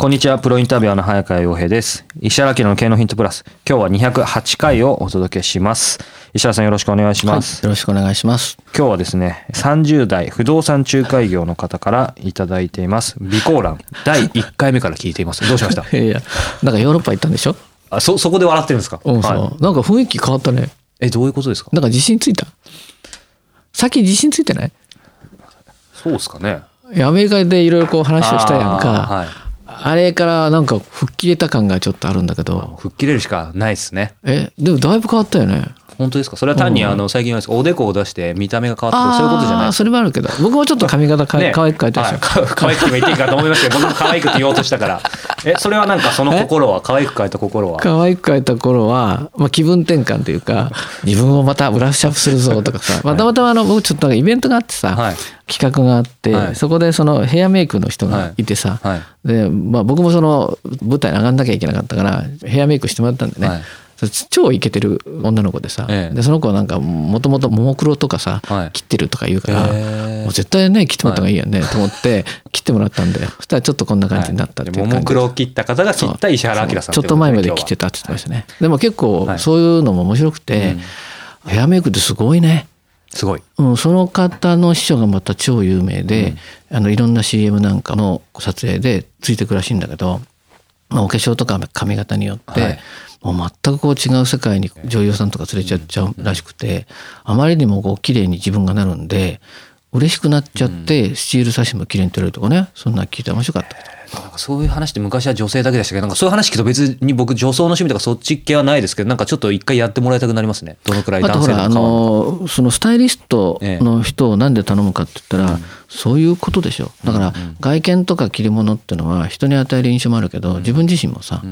こんにちは、プロインタビュアーの早川洋平です。石原明の経営のヒントプラス。今日は208回をお届けします。石原さんよろしくお願いします。はい、よろしくお願いします。今日はですね、30代不動産仲介業の方からいただいています。備考欄、第1回目から聞いています。どうしました？い やいや、なんかヨーロッパ行ったんでしょ？あ、そ、そこで笑ってるんですか？うん、そう、はいなんか雰囲気変わったね。え、どういうことですか？なんか自信ついた？先自信ついてない？そうですかね。アメリカでいろいろこう話をしたやんか。はい。あれからなんか吹っ切れた感がちょっとあるんだけど。吹っ切れるしかないですね。え、でもだいぶ変わったよね。本当ですか？それは単に、あの、最近はおでこを出して見た目が変わったそういうことじゃないそれもあるけど。僕もちょっと髪型か、ね。可愛く変えたでしょ。はい。か可愛くも言っていいかと思いますけど、僕も可愛くって言おうとしたから。え、それはなんかその心は、可愛く変えた心は？可愛く変えた頃は、まあ、気分転換というか、自分をまたブラッシュアップするぞとかさ、まあ、たまたまあの、僕ちょっとイベントがあってさ、はい。企画があって、はい。そこでそのヘアメイクの人がい。てさ、はい。で、まあ、僕もその舞台に上がんなきゃいけなかったから、ヘアメイクしてもらったんでね。超イケてる女の子でさ、ええ。でその子はなんかもともとももクロとかさ、はい。切ってるとか言うから、へえ。もう絶対ね切ってもらった方がいいよね、と思って切ってもらったんだよ。そしたらちょっとこんな感じになったっていう感じ。でももクロを切った方が切った石原明さんそう。ちょっと前まで来てたって言ってましたね。でも結構はい。そういうのも面白くて、ヘアメイクってすごいね。すごい。うん、その方の師匠がまた超有名で、あのいろんな CM なんかの撮影でついてくらしいんだけど、まあ、お化粧とか髪型によって、はいもう全くこう違う世界に女優さんとか連れちゃっちゃうらしくて、あまりにもこう綺麗に自分がなるんで嬉しくなっちゃって、スチール写真も綺麗に撮れるとかね。そんなの聞いて面白かった。けど。なんかそういう話って昔は女性だけでしたけ？ど、なんかそういう話聞くと別に僕女装の趣味とかそっち系はないですけど、なんかちょっと一回やってもらいたくなりますね。どのくらいあとほらあ男性の顔のそのスタイリストの人をなんで頼むかって言ったら、そういうことでしょ。だから外見とか着るものってのは人に与える印象もあるけど自分自身もさ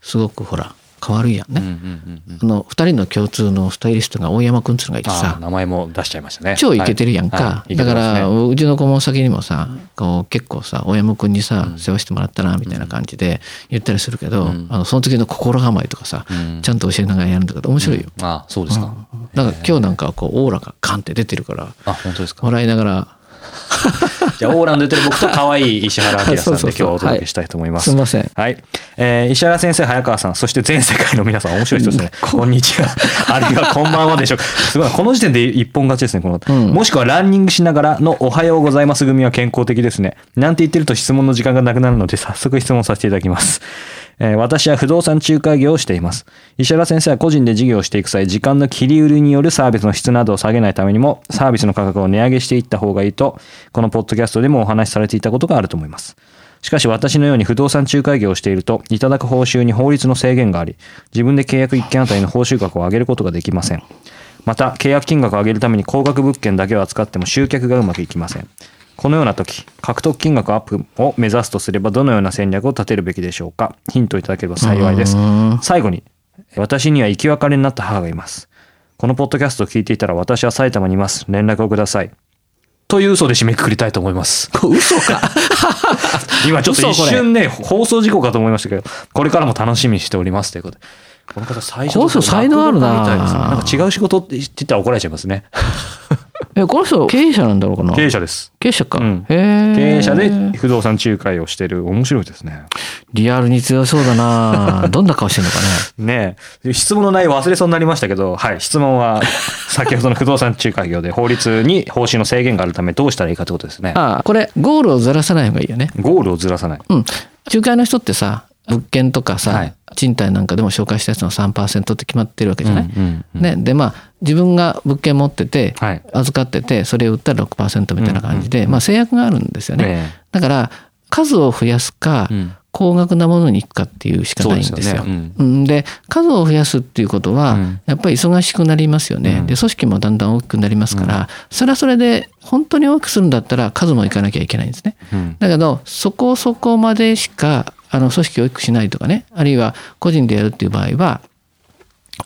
すごくほら変わるやんね。うんうんうんうん。あの2人の共通のスタイリストが大山君っていうのがいてあさー名前も出しちゃいましたね。超イケてるやんはい。か、はい。イケだからうちの顧問先にもさこう結構さ大山君にさ世話してもらったなみたいな感じで言ったりするけど、あのその時の心構えとかさ、うん。ちゃんと教えながらやるんだけど面白いよ。あそうですか。だから今日なんかはこうオーラがカンって出てるからあ、本当ですか。笑いながら じゃあ、オーランド出てる僕と可愛い石原明さんで今日お届けしたいと思います。すみません。はい。えー石原先生、早川さん、そして全世界の皆さん、面白い人ですね。こんにちは。あるいはこんばんはでしょうか。すごい。この時点で一本勝ちですね、この、うんもしくはランニングしながらのおはようございます組は健康的ですね。なんて言ってると質問の時間がなくなるので、早速質問させていただきます。えー私は不動産仲介業をしています。石原先生は個人で事業をしていく際、時間の切り売りによるサービスの質などを下げないためにも、サービスの価格を値上げしていった方がいいと、このポッドキャストでもお話しされていたことがあると思います。しかし私のように不動産仲介業をしていると、いただく報酬に法律の制限があり、自分で契約1件あたりの報酬額を上げることができません。また、契約金額を上げるために高額物件だけを扱っても集客がうまくいきません。このような時、獲得金額アップを目指すとすればどのような戦略を立てるべきでしょうか？ヒントいただければ幸いです。最後に、私には生き別れになった母がいます。このポッドキャストを聞いていたら私は埼玉にいます。連絡をください。という嘘で締めくくりたいと思います。嘘か？今ちょっと一瞬ね、放送事故かと思いましたけど、これからも楽しみにしておりますということで。この方最初この人才能あるなみたいですねなんか違う仕事って言ってたら怒られちゃいますね。えこの人経営者なんだろうかな？経営者です。経営者か、うん経営者で不動産仲介をしてる。面白いですね。リアルに強そうだな どんな顔してんのかね？ねえ。質問の内容忘れそうになりましたけど、はい。質問は、先ほどの不動産仲介業で法律に報酬の制限があるためどうしたらいいかってことですね。ああこれゴールをずらさない方がいいよねゴールをずらさない。うん仲介の人ってさ物件とかさ、はい、賃貸なんかでも紹介したやつの3%って決まってるわけじゃない、うんうんうん、ね、でまあ自分が物件持ってて、はい、預かっててそれを売ったら6%みたいな感じで、うんうんうん、まあ、制約があるんですよね、だから数を増やすか、うん。高額なものに行くかっていうしかないんですよ。で、ね。うん、で数を増やすっていうことは、やっぱり忙しくなりますよね。うん、で組織もだんだん大きくなりますから、うん、それはそれで本当に大きくするんだったら数もいかなきゃいけないんですね。だけどそこそこまでしかあの組織を大きくしないとかねあるいは個人でやるっていう場合は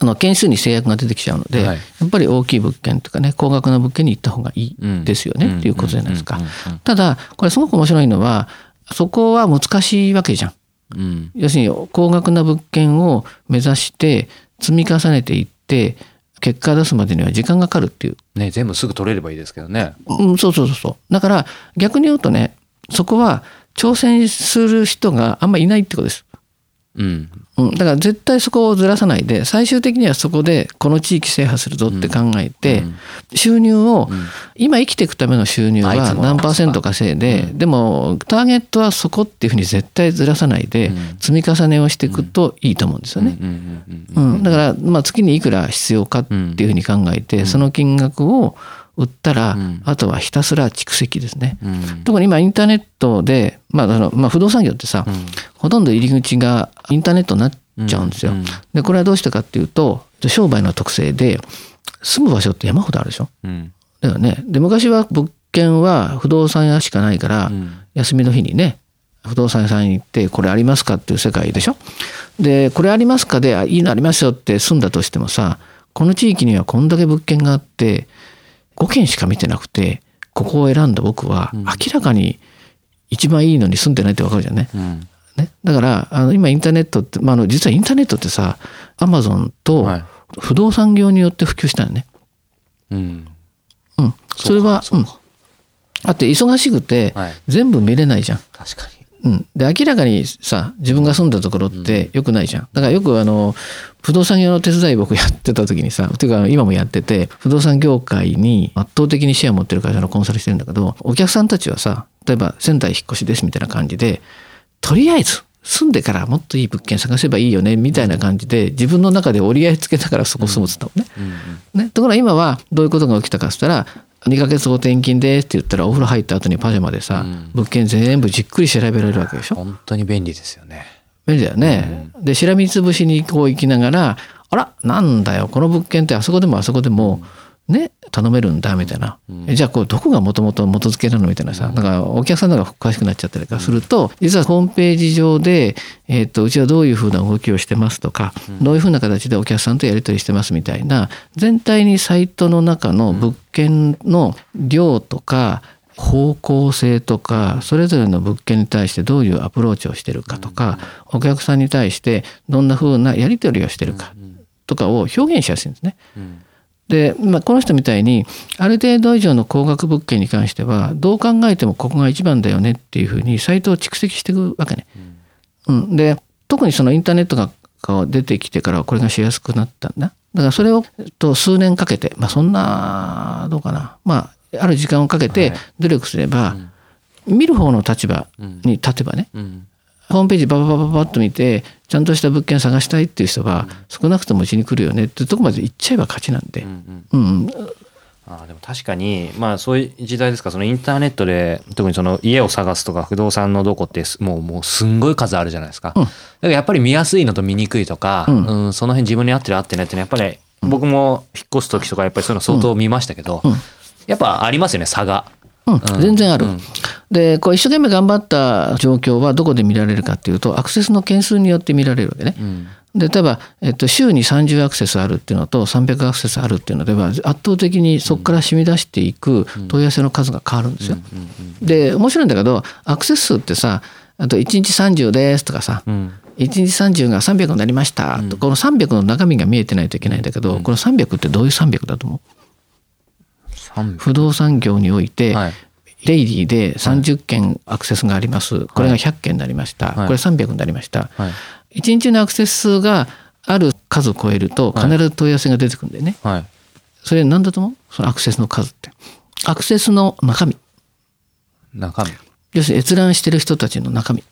あの件数に制約が出てきちゃうので、はい、やっぱり大きい物件とかね高額な物件に行った方がいいですよね、っていうことじゃないですか。ただこれすごく面白いのはそこは難しいわけじゃん。うん、要するに高額な物件を目指して積み重ねていって結果出すまでには時間がかかるっていう。ね全部すぐ取れればいいですけどね。うん、そうそうそうそう。だから逆に言うとねそこは挑戦する人があんまりいないってことです。うん、うん、だから絶対そこをずらさないで最終的にはそこでこの地域制覇するぞって考えて、収入を、今生きていくための収入は何パーセント稼いで、でもターゲットはそこっていうふうに絶対ずらさないで積み重ねをしていくといいと思うんですよね。うん、だからまあ月にいくら必要かっていうふうに考えてその金額を売ったら、あとはひたすら蓄積ですね。特に今インターネットで、まああのまあ、不動産業ってさ、ほとんど入り口がインターネットになっちゃうんですよ。でこれはどうしてかっていうと商売の特性で住む場所って山ほどあるでしょ？だよね。で昔は物件は不動産屋しかないから、休みの日にね不動産屋さんに行ってこれありますかっていう世界でしょ？でこれありますかでいいのありますよって住んだとしてもさこの地域にはこんだけ物件があって5件しか見てなくてここを選んだ僕は明らかに一番いいのに住んでないって分かるじゃんね。うん、ね。だからあの今インターネットって、まあ、あの実はインターネットってさアマゾンと不動産業によって普及したよね。うん、うん、それはうん。あって忙しくて全部見れないじゃん。確かにうん、で明らかにさ自分が住んだところってよくないじゃん。だからよくあの不動産業の手伝い僕やってた時にさていうか今もやってて不動産業界に圧倒的にシェア持ってる会社のコンサルしてるんだけどお客さんたちはさ例えば仙台引っ越しですみたいな感じでとりあえず住んでからもっといい物件探せばいいよねみたいな感じで自分の中で折り合いつけながらそこ住むっつったもん。ね。ね。ところが今はどういうことが起きたかっつったら2ヶ月後転勤ですって言ったらお風呂入った後にパジャマでさ、うん、物件全部じっくり調べられるわけでしょ？本当に便利ですよね。便利だよね、うん、でしらみつぶしにこう行きながらあらなんだよこの物件ってあそこでもあそこでも、ね頼めるんだみたいな、うん、じゃあこうどこがもともと元付けなの？みたいなさ、だからお客さんの方が詳しくなっちゃったりとかすると、実はホームページ上で、えー、とうちはどういうふうな動きをしてますとか、どういうふうな形でお客さんとやり取りしてますみたいな全体にサイトの中の物件の量とか、方向性とかそれぞれの物件に対してどういうアプローチをしてるかとかお客さんに対してどんなふうなやり取りをしてるかとかを表現しやすいんですね。で、まあ、この人みたいにある程度以上の高額物件に関してはどう考えてもここが一番だよねっていうふうにサイトを蓄積していくわけね。うん、で特にそのインターネットが出てきてからこれがしやすくなったんだ。だからそれをと数年かけて、まあ、そんなどうかな。まあある時間をかけて努力すれば、見る方の立場に立てばね、ホームページバババババッと見てちゃんとした物件探したいっていう人は少なくともうちに来るよねってとこまで行っちゃえば勝ちなんで。うんうん、うんあでも確かに、まあそういう時代ですか、そのインターネットで、特にその家を探すとか不動産のどこって、もう、もうすんごい数あるじゃないですか。うん、だからやっぱり見やすいのと見にくいとか、うん、うん、その辺自分に合ってる合ってないってやっぱり、僕も引っ越す時とかやっぱりそういうの相当見ましたけど、うん、やっぱありますよね、差が。うん、全然ある。でこう一生懸命頑張った状況はどこで見られるかっていうとアクセスの件数によって見られるわけね。で例えば、えっと、週に30アクセスあるっていうのと300アクセスあるっていうのでは圧倒的にそこから染み出していく問い合わせの数が変わるんですよ。で面白いんだけどアクセス数ってさあと1日30ですとかさ、うん、1日30が300になりましたと、この300の中身が見えてないといけないんだけど、この300ってどういう300だと思う？不動産業において、はい、デイリーで30件アクセスがあります、これが100件になりました、これ300になりました、はい、1日のアクセス数がある数を超えると必ず問い合わせが出てくるんだよね、はい、それ何だと思う？そのアクセスの数って。アクセスの中身。中身。要するに閲覧してる人たちの中身。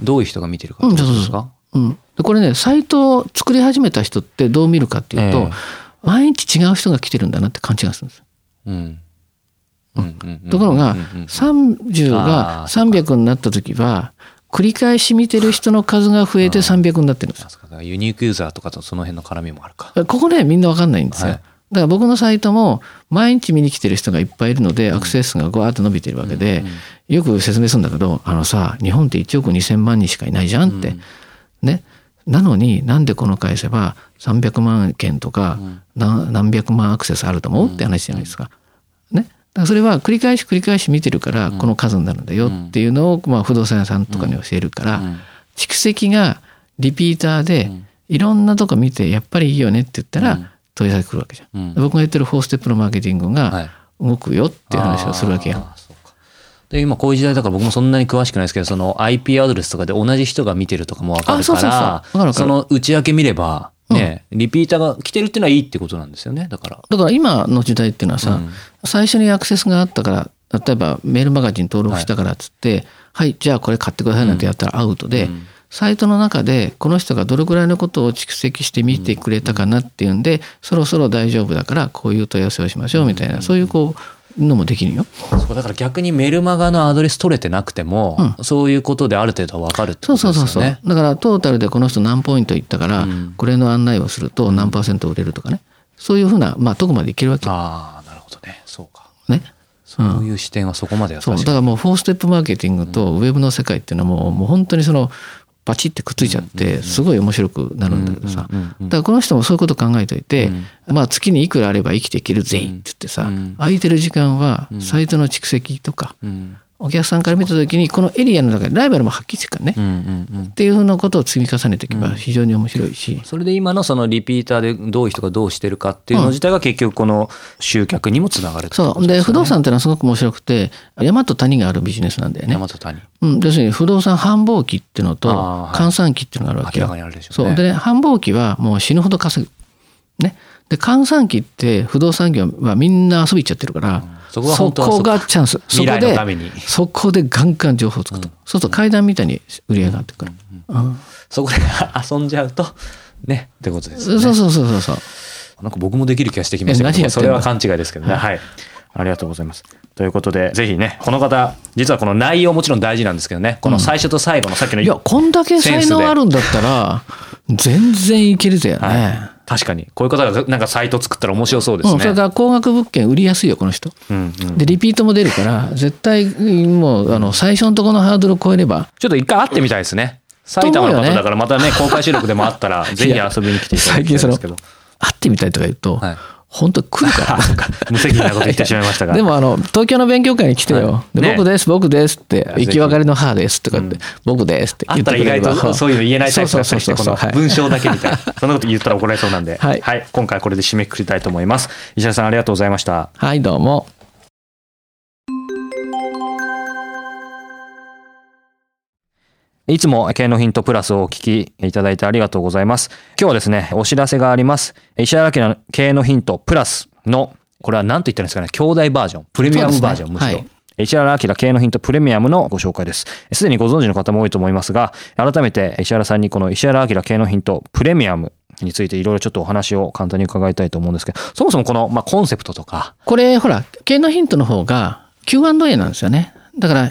どういう人が見てるかってことですか、うん、でこれねサイトを作り始めた人ってどう見るかっていうと、えー、毎日違う人が来てるんだなって勘違いするんです。うん。ところが30が300になった時は繰り返し見てる人の数が増えて300になってるんです。ユニークユーザーとかとその辺の絡みもあるか。ここねみんな分かんないんですよ。はい、だから僕のサイトも毎日見に来てる人がいっぱいいるのでアクセス数がゴーッと伸びてるわけで、よく説明するんだけどあのさ日本って1億2,000万人しかいないじゃんって。ね。なのになんでこの会社は300万件とか何百万アクセスあると思う？って話じゃないですか。ね。だからそれは繰り返し繰り返し見てるからこの数になるんだよっていうのをまあ不動産屋さんとかに教えるから蓄積がリピーターでいろんなとこ見てやっぱりいいよねって言ったら問い合わせくるわけじゃん。僕が言ってる4ステップのマーケティングが動くよっていう話をするわけよ。で今こういう時代だから僕もそんなに詳しくないですけどその IP アドレスとかで同じ人が見てるとかも分かるからその内訳見ればね、うん、リピーターが来てるっていうのはいいってことなんですよねだから。だから今の時代っていうのはさ、うん、最初にアクセスがあったから例えばメールマガジン登録したからっつって、はい、はい、じゃあこれ買ってくださいなんてやったらアウトで、うん、サイトの中でこの人がどれぐらいのことを蓄積して見てくれたかなっていうんで、そろそろ大丈夫だからこういう問い合わせをしましょうみたいな、そういうこうのもできるよ。そうだから逆にメルマガのアドレス取れてなくても、うん、そういうことである程度わかるってことですよね。そうそうそうだからトータルでこの人何ポイントいったから、うん、これの案内をすると何パーセント売れるとかね。そういうふうな、まあ、とこまでいけるわけ。ああ、なるほどね。そうか。ね。そういう視点はそこまでやっそうだからもうフォーステップマーケティングとウェブの世界っていうのはもうもう本当にそのバチってくっついちゃってすごい面白くなるんだけどさ。だからこの人もそういうこと考えといてまあ月にいくらあれば生きていける全員って言ってさ空いてる時間はサイトの蓄積とかお客さんから見た時にこのエリアの中でライバルもはっきりしてるからね、うんうんうん、っていうふうなことを積み重ねていけば非常に面白いし、うん、それで今のそのリピーターでどういう人がどうしてるかっていうの自体が結局この集客にもつながる、ね、そう。で不動産っていうのはすごく面白くて山と谷があるビジネスなんだよね。山と谷、うん、要するに不動産繁忙期っていうのと換算期っていうのがあるわけよ、はい、そう。で、ね、繁忙期はもう死ぬほど稼ぐ。ねで換算期って不動産業はみんな遊び行っちゃってるから、うん。そこがそこがチャンス。そこでそこでガンガン情報をつくと、うん、そうすると階段みたいに売り上げがってくる、うん、そこで遊んじゃうとねってことですね。そうそうそうそうそう。なんか僕もできる気がしてきましたけどそれは勘違いですけどね、はい、はい、ありがとうございますということでぜひねこの方実はこの内容もちろん大事なんですけどね。この最初と最後のさっきの、うん、いやこんだけ才能あるんだったら全然いけるぜよね、はい。確かに。こういう方がなんかサイト作ったら面白そうですね、うん、それから高額物件売りやすいよこの人、うんうん、でリピートも出るから絶対もうあの最初のところのハードルを超えれば。ちょっと一回会ってみたいですね。埼玉の方だからまたね公開収録でもあったら ぜひ遊びに来ていただきたいんですけど。会ってみたいとか言うと、はい本当来るから。無責任なこと言ってしまいましたが。でもあの、東京の勉強会に来てよ。で僕です、僕ですって、行き別れの母ですとかって、僕ですって言ってくれれば。あったら意外とそう いうの言えないタイプだったりして、この文章だけみたいな。そんなこと言ったら怒られそうなんで、はい、はい。今回これで締めくくりたいと思います。石田さんありがとうございました。はい、どうも。いつも経のヒントプラスをお聞きいただいてありがとうございます。今日はですね、お知らせがあります。石原明の経営のヒントプラスの、これは何と言ったらいいんですかね、兄弟バージョン、プレミアムバージョン、むしろ。はい石原明経営のヒントプレミアムのご紹介です。すでにご存知の方も多いと思いますが、改めて石原さんにこの石原明経営のヒントプレミアムについていろいろちょっとお話を簡単に伺いたいと思うんですけど、そもそもこの、まあ、コンセプトとか。これ、ほら、経営のヒントの方が Q&A なんですよね。だから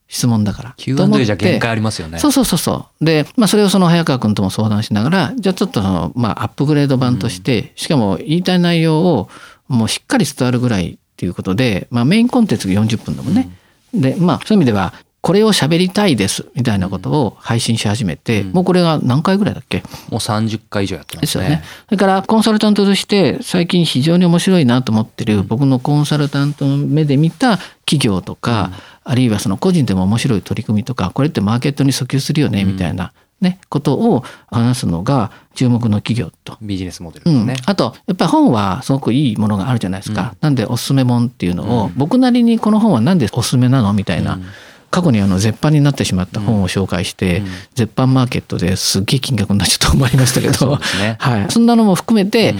質問だから。Q&A じゃ限界ありますよね。そうそうそうそう。で、まあそれをその早川君とも相談しながら、じゃあちょっとその、まあアップグレード版として、うん、しかも言いたい内容をもうしっかり伝わるぐらいっていうことで、まあメインコンテンツが40分だもんね。うん、で、まあそういう意味では、これを喋りたいですみたいなことを配信し始めて、うん、もうこれが何回ぐらいだっけ？もう30回以上やってますね。ですよね。それからコンサルタントとして最近非常に面白いなと思ってる、僕のコンサルタントの目で見た企業とか、あるいはその個人でも面白い取り組みとかこれってマーケットに訴求するよねみたいなね、ことを話すのが注目の企業と。ビジネスモデルですね、うん、あと、やっぱり本はすごくいいものがあるじゃないですか。うん、なんでおすすめ本っていうのを、僕なりにこの本はなんでおすすめなのみたいな。過去にあの絶版になってしまった本を紹介して、絶版マーケットですっげえ金額になっちゃったと思いましたけど、ね、はい。そんなのも含めて、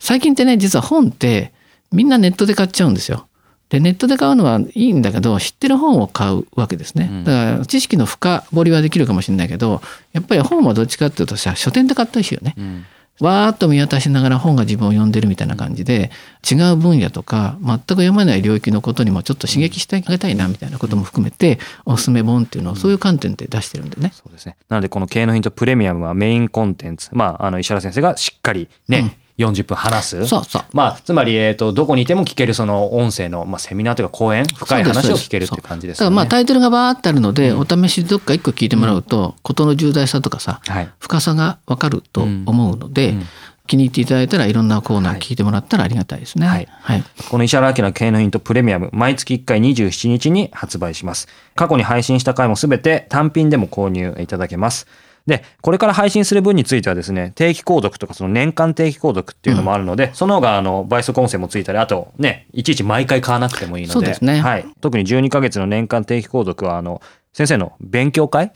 最近ってね、実は本ってみんなネットで買っちゃうんですよ。でネットで買うのはいいんだけど知ってる本を買うわけですね。だから知識の深掘りはできるかもしれないけどやっぱり本はどっちかっていうとさ書店で買ったりしよね、うん、わーっと見渡しながら本が自分を読んでるみたいな感じで違う分野とか全く読まない領域のことにもちょっと刺激してあげたいなみたいなことも含めておすすめ本っていうのをそういう観点で出してるんでね。そうですね。なのでこの経営のヒントプレミアムはメインコンテンツ。まああの石原先生がしっかりね、うん40分話す。そうそう。まあ、つまり、えっ、ー、と、どこにいても聞けるその音声の、まあ、セミナーというか講演、深い話を聞けるっていう感じですね。だからまあ、タイトルがバーってあるので、うん、お試しどっか一個聞いてもらうと、事の重大さとかさ、はい、深さがわかると思うので、うんうん気に入っていただいたらいろんなコーナー聞いてもらったらありがたいですね。はい。はい、この石原明の経営のヒントプレミアム、毎月1回27日に発売します。過去に配信した回もすべて単品でも購入いただけます。で、これから配信する分についてはですね、定期購読とかその年間定期購読っていうのもあるので、うん、その方があの倍速音声もついたり、あとね、いちいち毎回買わなくてもいいので、そうですね。はい。特に12ヶ月の年間定期購読は、あの、先生の勉強会？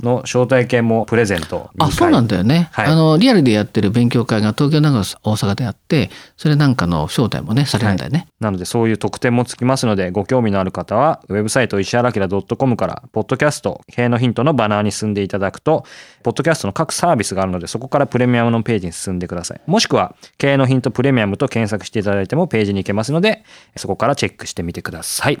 の招待券もプレゼント、はい、あそうなんだよね、はい、あのリアルでやってる勉強会が東京長野大阪であってそれなんかの招待もねされるんだよね、はい、なのでそういう特典もつきますのでご興味のある方はウェブサイト石原明 .com からポッドキャスト経営のヒントのバナーに進んでいただくとポッドキャストの各サービスがあるのでそこからプレミアムのページに進んでください。もしくは経営のヒントプレミアムと検索していただいてもページに行けますのでそこからチェックしてみてください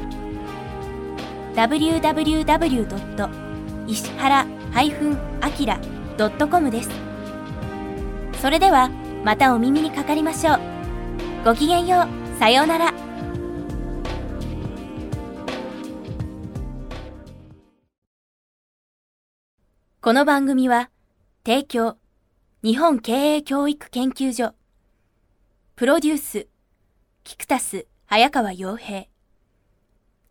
www. 石原 -akira.com です。それではまたお耳にかかりましょう。ごきげんよう。さようなら。この番組は提供日本経営教育研究所プロデュースキクタス早川洋平